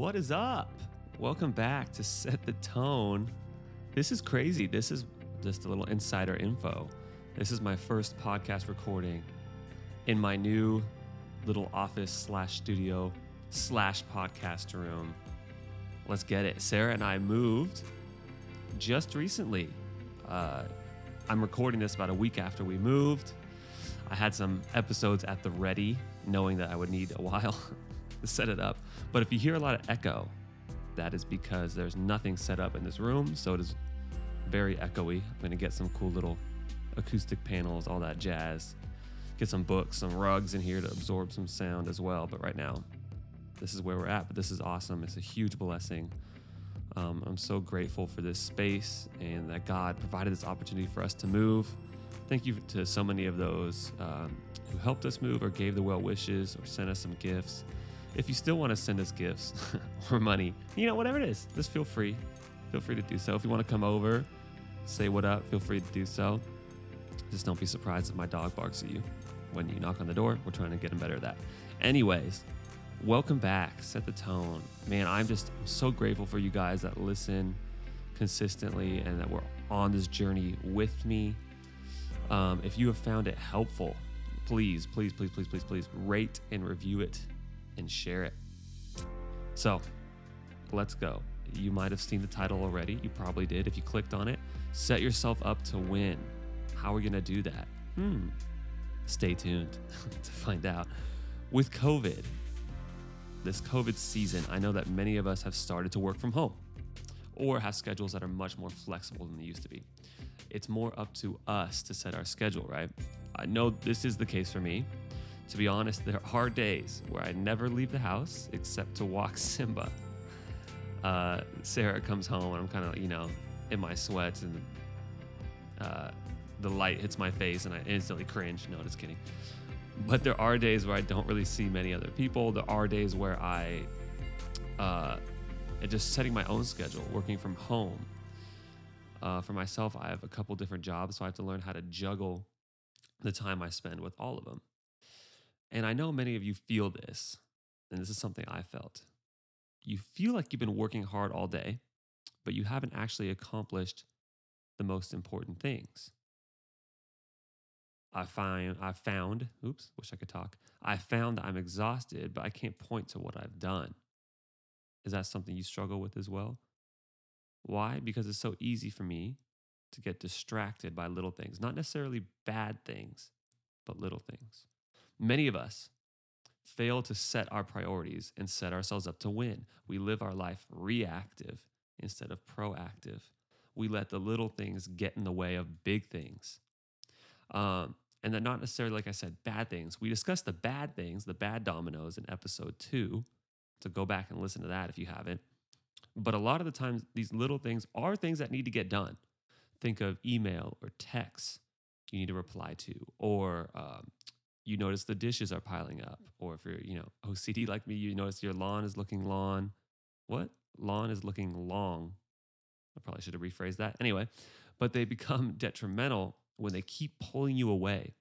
What is up? Welcome back to Set the Tone. This is crazy. This is just a little insider info. This is my first podcast recording in my new little office slash studio slash podcast room. Let's get it. Sarah and I moved just recently. Uh, I'm recording this about a week after we moved. I had some episodes at the ready, knowing that I would need a while to set it up. But if you hear a lot of echo, that is because there's nothing set up in this room, so it is very echoey. I'm gonna get some cool little acoustic panels, all that jazz. Get some books, some rugs in here to absorb some sound as well. But right now, this is where we're at. But this is awesome. It's a huge blessing. Um, I'm so grateful for this space and that God provided this opportunity for us to move. Thank you to so many of those um, who helped us move or gave the well wishes or sent us some gifts. If you still want to send us gifts or money, you know, whatever it is, just feel free. Feel free to do so. If you want to come over, say what up, feel free to do so. Just don't be surprised if my dog barks at you when you knock on the door. We're trying to get him better at that. Anyways, welcome back. Set the tone. Man, I'm just so grateful for you guys that listen consistently and that we're on this journey with me. Um, if you have found it helpful, please, please, please, please, please, please rate and review it and share it. So let's go. You might have seen the title already. You probably did if you clicked on it. Set yourself up to win. How are we going to do that? Hmm. Stay tuned to find out. With COVID, this COVID season, I know that many of us have started to work from home or have schedules that are much more flexible than they used to be. It's more up to us to set our schedule, right? I know this is the case for me. To be honest, there are days where I never leave the house except to walk Simba. Uh, Sarah comes home and I'm kind of, you know, in my sweats and uh, the light hits my face and I instantly cringe. No, just kidding. But there are days where I don't really see many other people. There are days where I, uh, just setting my own schedule, working from home. Uh, for myself, I have a couple different jobs, so I have to learn how to juggle the time I spend with all of them. And I know many of you feel this, and this is something I felt. You feel like you've been working hard all day, but you haven't actually accomplished the most important things. I find I found, oops, wish I could talk. I found that I'm exhausted, but I can't point to what I've done. Is that something you struggle with as well? Why? Because it's so easy for me to get distracted by little things, not necessarily bad things, but little things. Many of us fail to set our priorities and set ourselves up to win. We live our life reactive instead of proactive. We let the little things get in the way of big things. Um, and they're not necessarily, like I said, bad things. We discussed the bad things, the bad dominoes in episode two. So go back and listen to that if you haven't. But a lot of the times, these little things are things that need to get done. Think of email or text you need to reply to, or um, you notice the dishes are piling up, or if you're, you know, OCD like me, you notice your lawn is looking lawn. What? Lawn is looking long. I probably should have rephrased that. Anyway, but they become detrimental when they keep pulling you away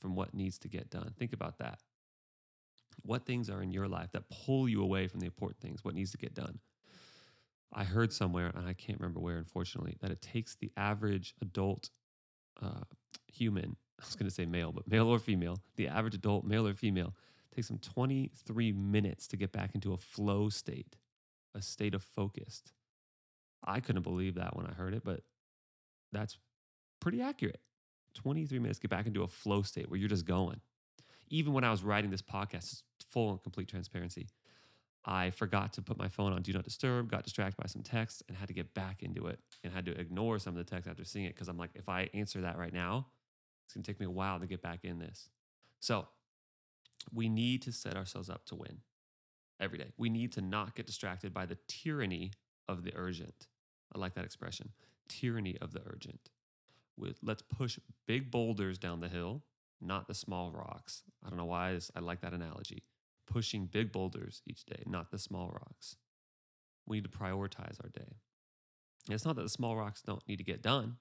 from what needs to get done. Think about that. What things are in your life that pull you away from the important things, what needs to get done? I heard somewhere, and I can't remember where, unfortunately, that it takes the average adult uh, human I was going to say male, but male or female, the average adult, male or female, takes them 23 minutes to get back into a flow state, a state of focused. I couldn't believe that when I heard it, but that's pretty accurate. 23 minutes get back into a flow state where you're just going. Even when I was writing this podcast, full and complete transparency, I forgot to put my phone on do not disturb, got distracted by some text, and had to get back into it and had to ignore some of the text after seeing it because I'm like, if I answer that right now, it's going to take me a while to get back in this. So we need to set ourselves up to win every day. We need to not get distracted by the tyranny of the urgent. I like that expression tyranny of the urgent. With let's push big boulders down the hill, not the small rocks. I don't know why I like that analogy. Pushing big boulders each day, not the small rocks. We need to prioritize our day. And it's not that the small rocks don't need to get done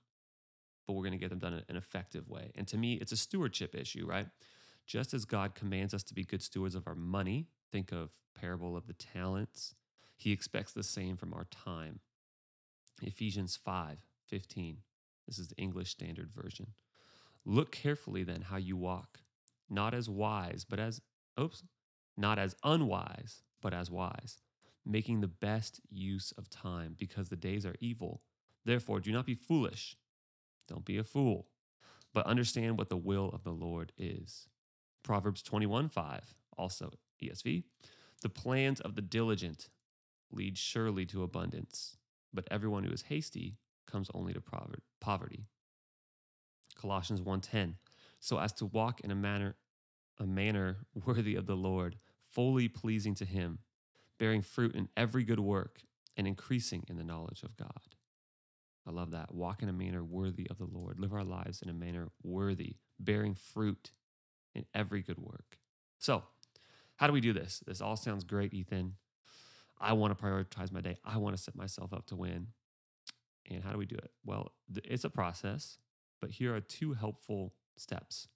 but we're going to get them done in an effective way. And to me, it's a stewardship issue, right? Just as God commands us to be good stewards of our money, think of parable of the talents. He expects the same from our time. Ephesians 5 15. This is the English Standard Version. Look carefully then how you walk, not as wise, but as, oops, not as unwise, but as wise, making the best use of time because the days are evil. Therefore, do not be foolish. Don't be a fool, but understand what the will of the Lord is. Proverbs 21 5, also ESV. The plans of the diligent lead surely to abundance, but everyone who is hasty comes only to poverty. Colossians 1:10 so as to walk in a manner a manner worthy of the Lord, fully pleasing to him, bearing fruit in every good work and increasing in the knowledge of God. I love that. Walk in a manner worthy of the Lord. Live our lives in a manner worthy, bearing fruit in every good work. So, how do we do this? This all sounds great, Ethan. I want to prioritize my day. I want to set myself up to win. And how do we do it? Well, it's a process, but here are two helpful steps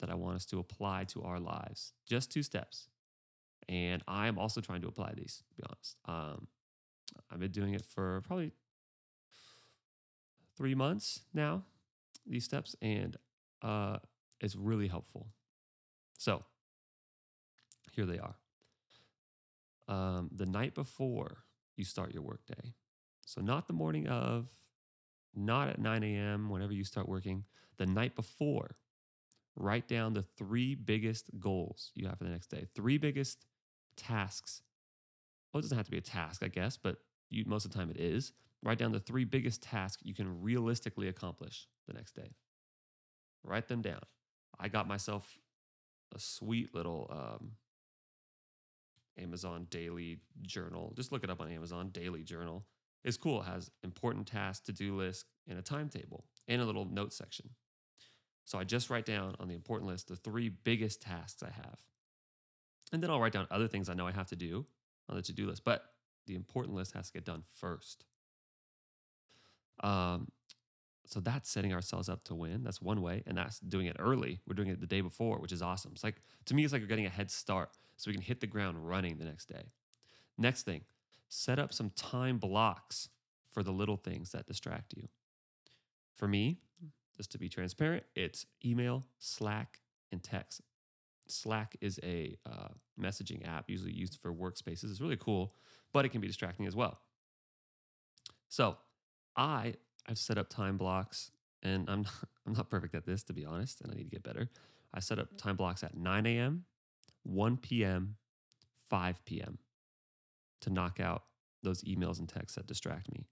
that I want us to apply to our lives. Just two steps. And I am also trying to apply these, to be honest. Um, I've been doing it for probably three months now, these steps, and uh, it's really helpful. So here they are. Um, the night before you start your workday. So, not the morning of, not at 9 a.m., whenever you start working, the night before, write down the three biggest goals you have for the next day, three biggest tasks. Well, it doesn't have to be a task, I guess, but you, most of the time it is. Write down the three biggest tasks you can realistically accomplish the next day. Write them down. I got myself a sweet little um, Amazon daily journal. Just look it up on Amazon, daily journal. It's cool. It has important tasks, to do list, and a timetable, and a little note section. So I just write down on the important list the three biggest tasks I have. And then I'll write down other things I know I have to do on the to do list. But the important list has to get done first. Um, so that's setting ourselves up to win. That's one way. And that's doing it early. We're doing it the day before, which is awesome. It's like, to me, it's like we're getting a head start so we can hit the ground running the next day. Next thing, set up some time blocks for the little things that distract you. For me, just to be transparent, it's email, Slack, and text. Slack is a uh, messaging app usually used for workspaces. It's really cool, but it can be distracting as well. So I I've set up time blocks, and I'm not, I'm not perfect at this to be honest, and I need to get better. I set up time blocks at 9 a.m., 1 p.m., 5 p.m. to knock out those emails and texts that distract me.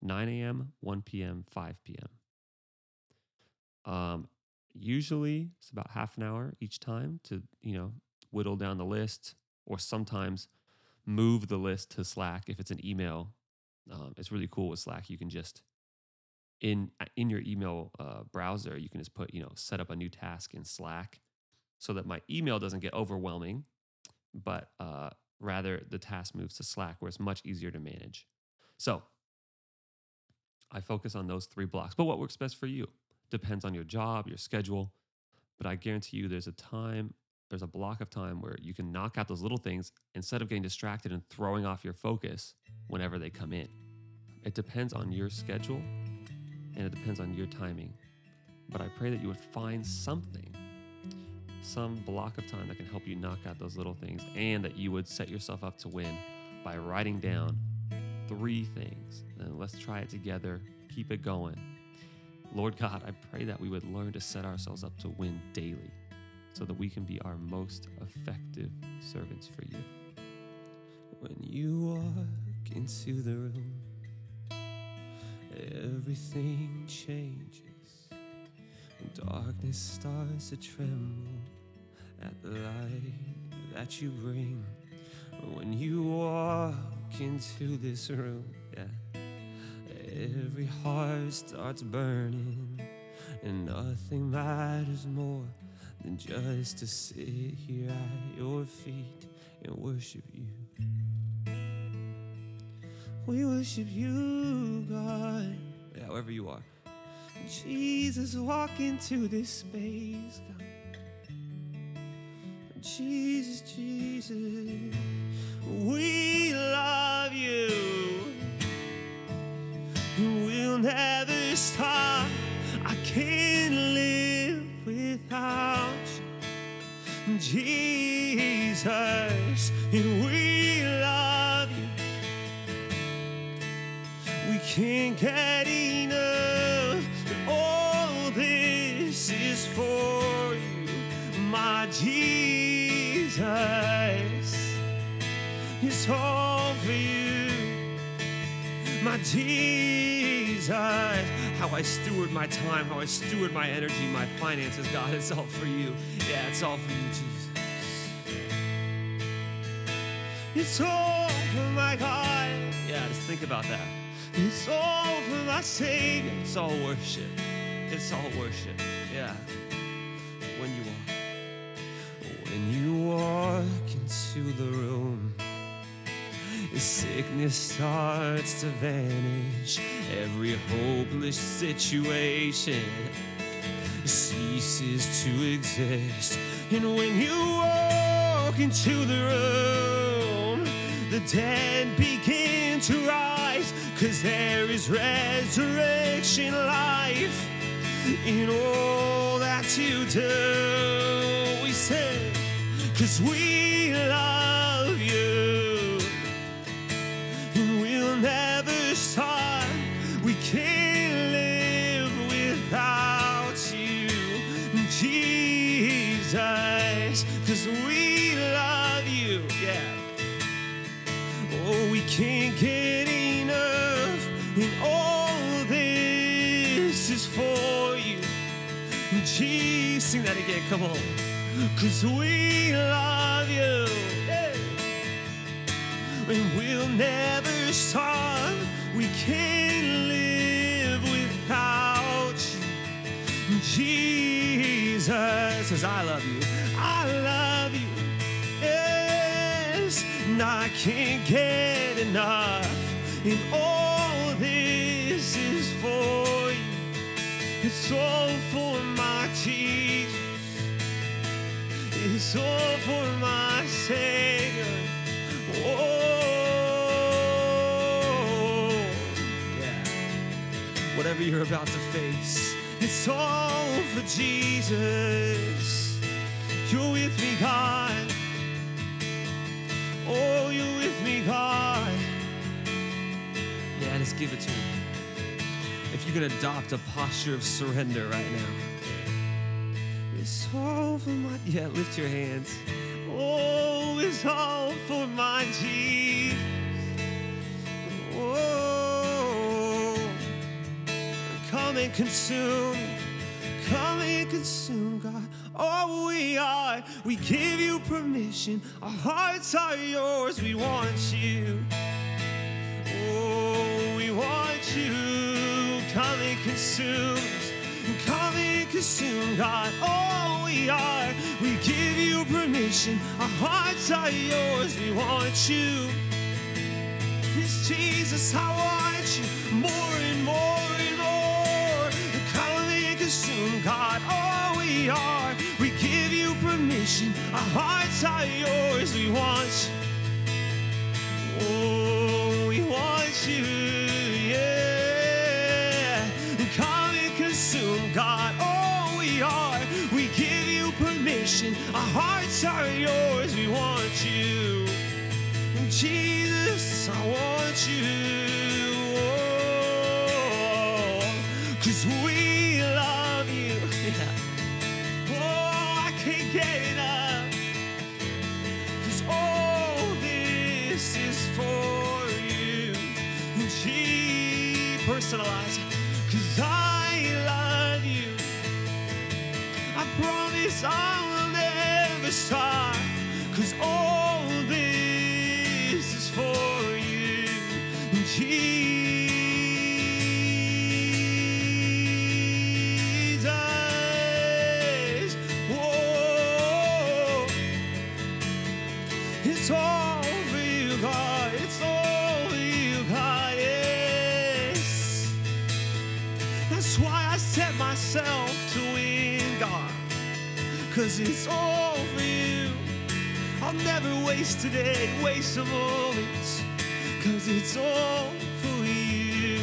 9 a.m., 1 p.m., 5 p.m. Um, usually it's about half an hour each time to, you know, whittle down the list or sometimes move the list to Slack if it's an email. Um, it's really cool with Slack. You can just in in your email uh, browser, you can just put, you know, set up a new task in Slack so that my email doesn't get overwhelming, but uh, rather the task moves to Slack where it's much easier to manage. So I focus on those three blocks. But what works best for you depends on your job, your schedule. But I guarantee you there's a time, there's a block of time where you can knock out those little things instead of getting distracted and throwing off your focus whenever they come in. It depends on your schedule and it depends on your timing. But I pray that you would find something some block of time that can help you knock out those little things and that you would set yourself up to win by writing down three things. And let's try it together. Keep it going. Lord God, I pray that we would learn to set ourselves up to win daily so that we can be our most effective servants for you. When you walk into the room, everything changes. Darkness starts to tremble at the light that you bring when you walk into this room. Yeah, every heart starts burning, and nothing matters more than just to sit here at your feet and worship you. We worship you, God, however you are. Jesus, walk into this space, God. Jesus, Jesus, we love you. We'll never stop. I can't without Jesus. We love you. We can't get enough. All this is for you, my Jesus. It's all for you, my Jesus. How I steward my time, how I steward my energy, my finances, God, it's all for you. Yeah, it's all for you, Jesus. It's all for my God. Yeah, just think about that. It's all for my Savior. It's all worship. It's all worship. Yeah. When you walk, when you walk into the room, the sickness starts to vanish. Every hopeless situation ceases to exist. And when you walk into the room, the dead begin to rise. Cause there is resurrection life in all that you do. We say, cause we love Jesus, sing that again, come on. Cause we love you, and we'll never stop. We can't live without you. Jesus says, I love you, I love you. Yes, and I can't get enough. And all this is for you. It's all for my It's all for my Savior. Oh, yeah. Whatever you're about to face, it's all for Jesus. You're with me, God. Oh, you're with me, God. Yeah, just give it to Him. If you can adopt a posture of surrender right now. It's all for my. Yeah, lift your hands. Oh, it's all for my Jesus. Oh, come and consume. Come and consume, God. All we are, we give you permission. Our hearts are yours. We want you. Oh, we want you. Come and consume Come God. All we are, we give you permission. Our hearts are yours. We want you. Yes, Jesus, I want you more and more and more. Come and consume, God. All we are, we give you permission. Our hearts are yours. We want you. Oh, we want you, permission. Our hearts are yours. We want you. Jesus, I want you. Never stop. Cause all this is for you. Jesus. Whoa. It's all for you, God. It's all for you, God. Yes. That's why I set myself to win, God. Cause it's all never waste today, waste a moment, cause it's all for you.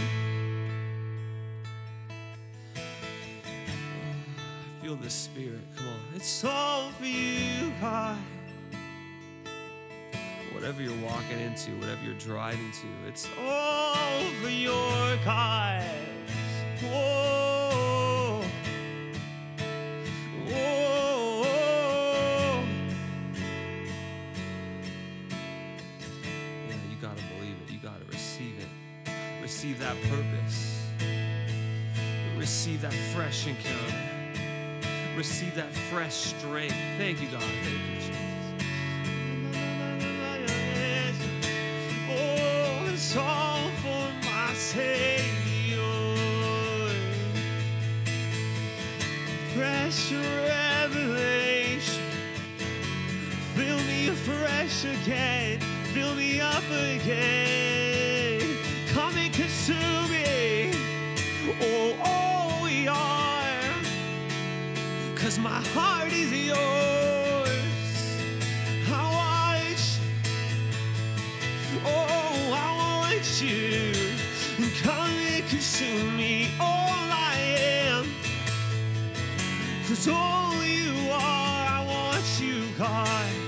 I feel the spirit, come on. It's all for you, God. Whatever you're walking into, whatever you're driving to, it's all for your cause. Oh. That purpose. Receive that fresh encounter. Receive that fresh strength. Thank you, God. Thank you, Jesus. Oh, it's all for my Savior. Fresh revelation. Fill me afresh again. Fill me up again. Consume me. Oh, all we are. Cause my heart is yours. I want Oh, I want you. Come and consume me. All I am. Cause all you are, I want you, God.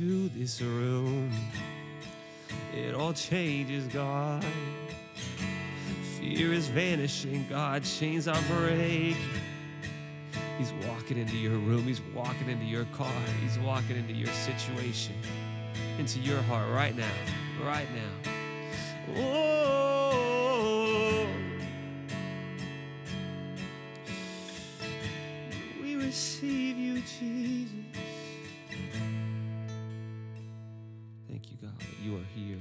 Into this room, it all changes, God. Fear is vanishing, God. Chains are breaking. He's walking into your room. He's walking into your car. He's walking into your situation, into your heart right now, right now. Oh, we receive you are here.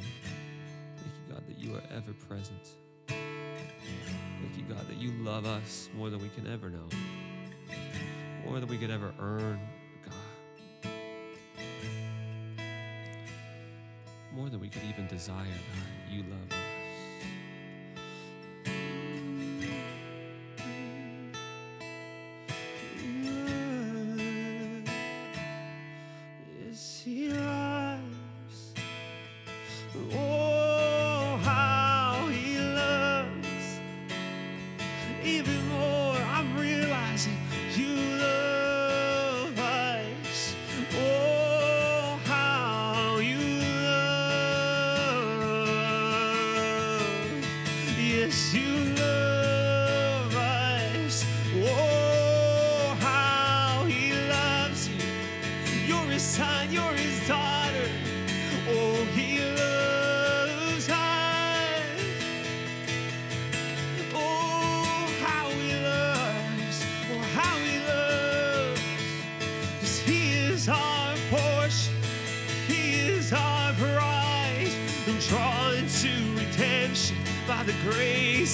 Thank you, God, that you are ever present. Thank you, God, that you love us more than we can ever know, more than we could ever earn, God. More than we could even desire, God. You love us. Yes, you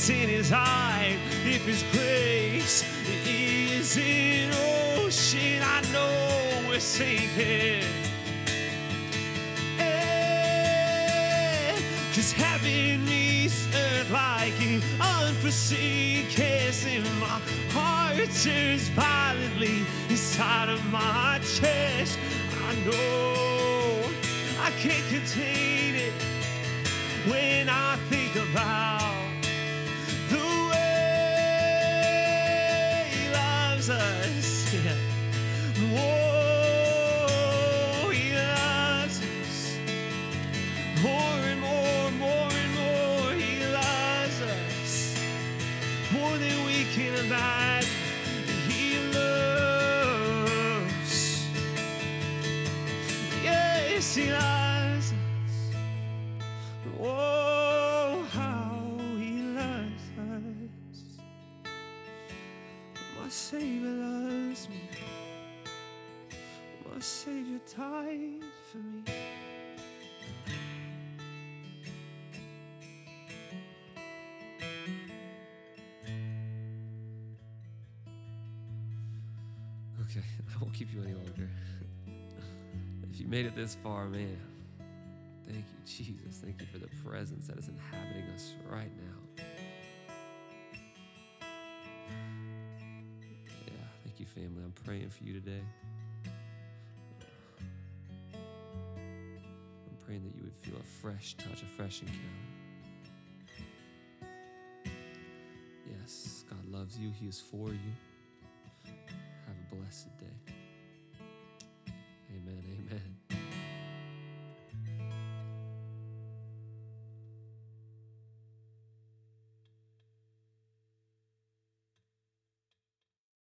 in his eye. If his grace is an ocean, I know we're sinking. Eh, Cause heaven meets earth like an unforeseen kiss And my heart turns violently inside of my chest I know I can't contain it when I think about than we can imagine, he loves. Yes, he loves Okay, I won't keep you any longer. if you made it this far, man, thank you, Jesus. Thank you for the presence that is inhabiting us right now. Yeah, thank you, family. I'm praying for you today. I'm praying that you would feel a fresh touch, a fresh encounter. Yes, God loves you. He is for you. Blessed day.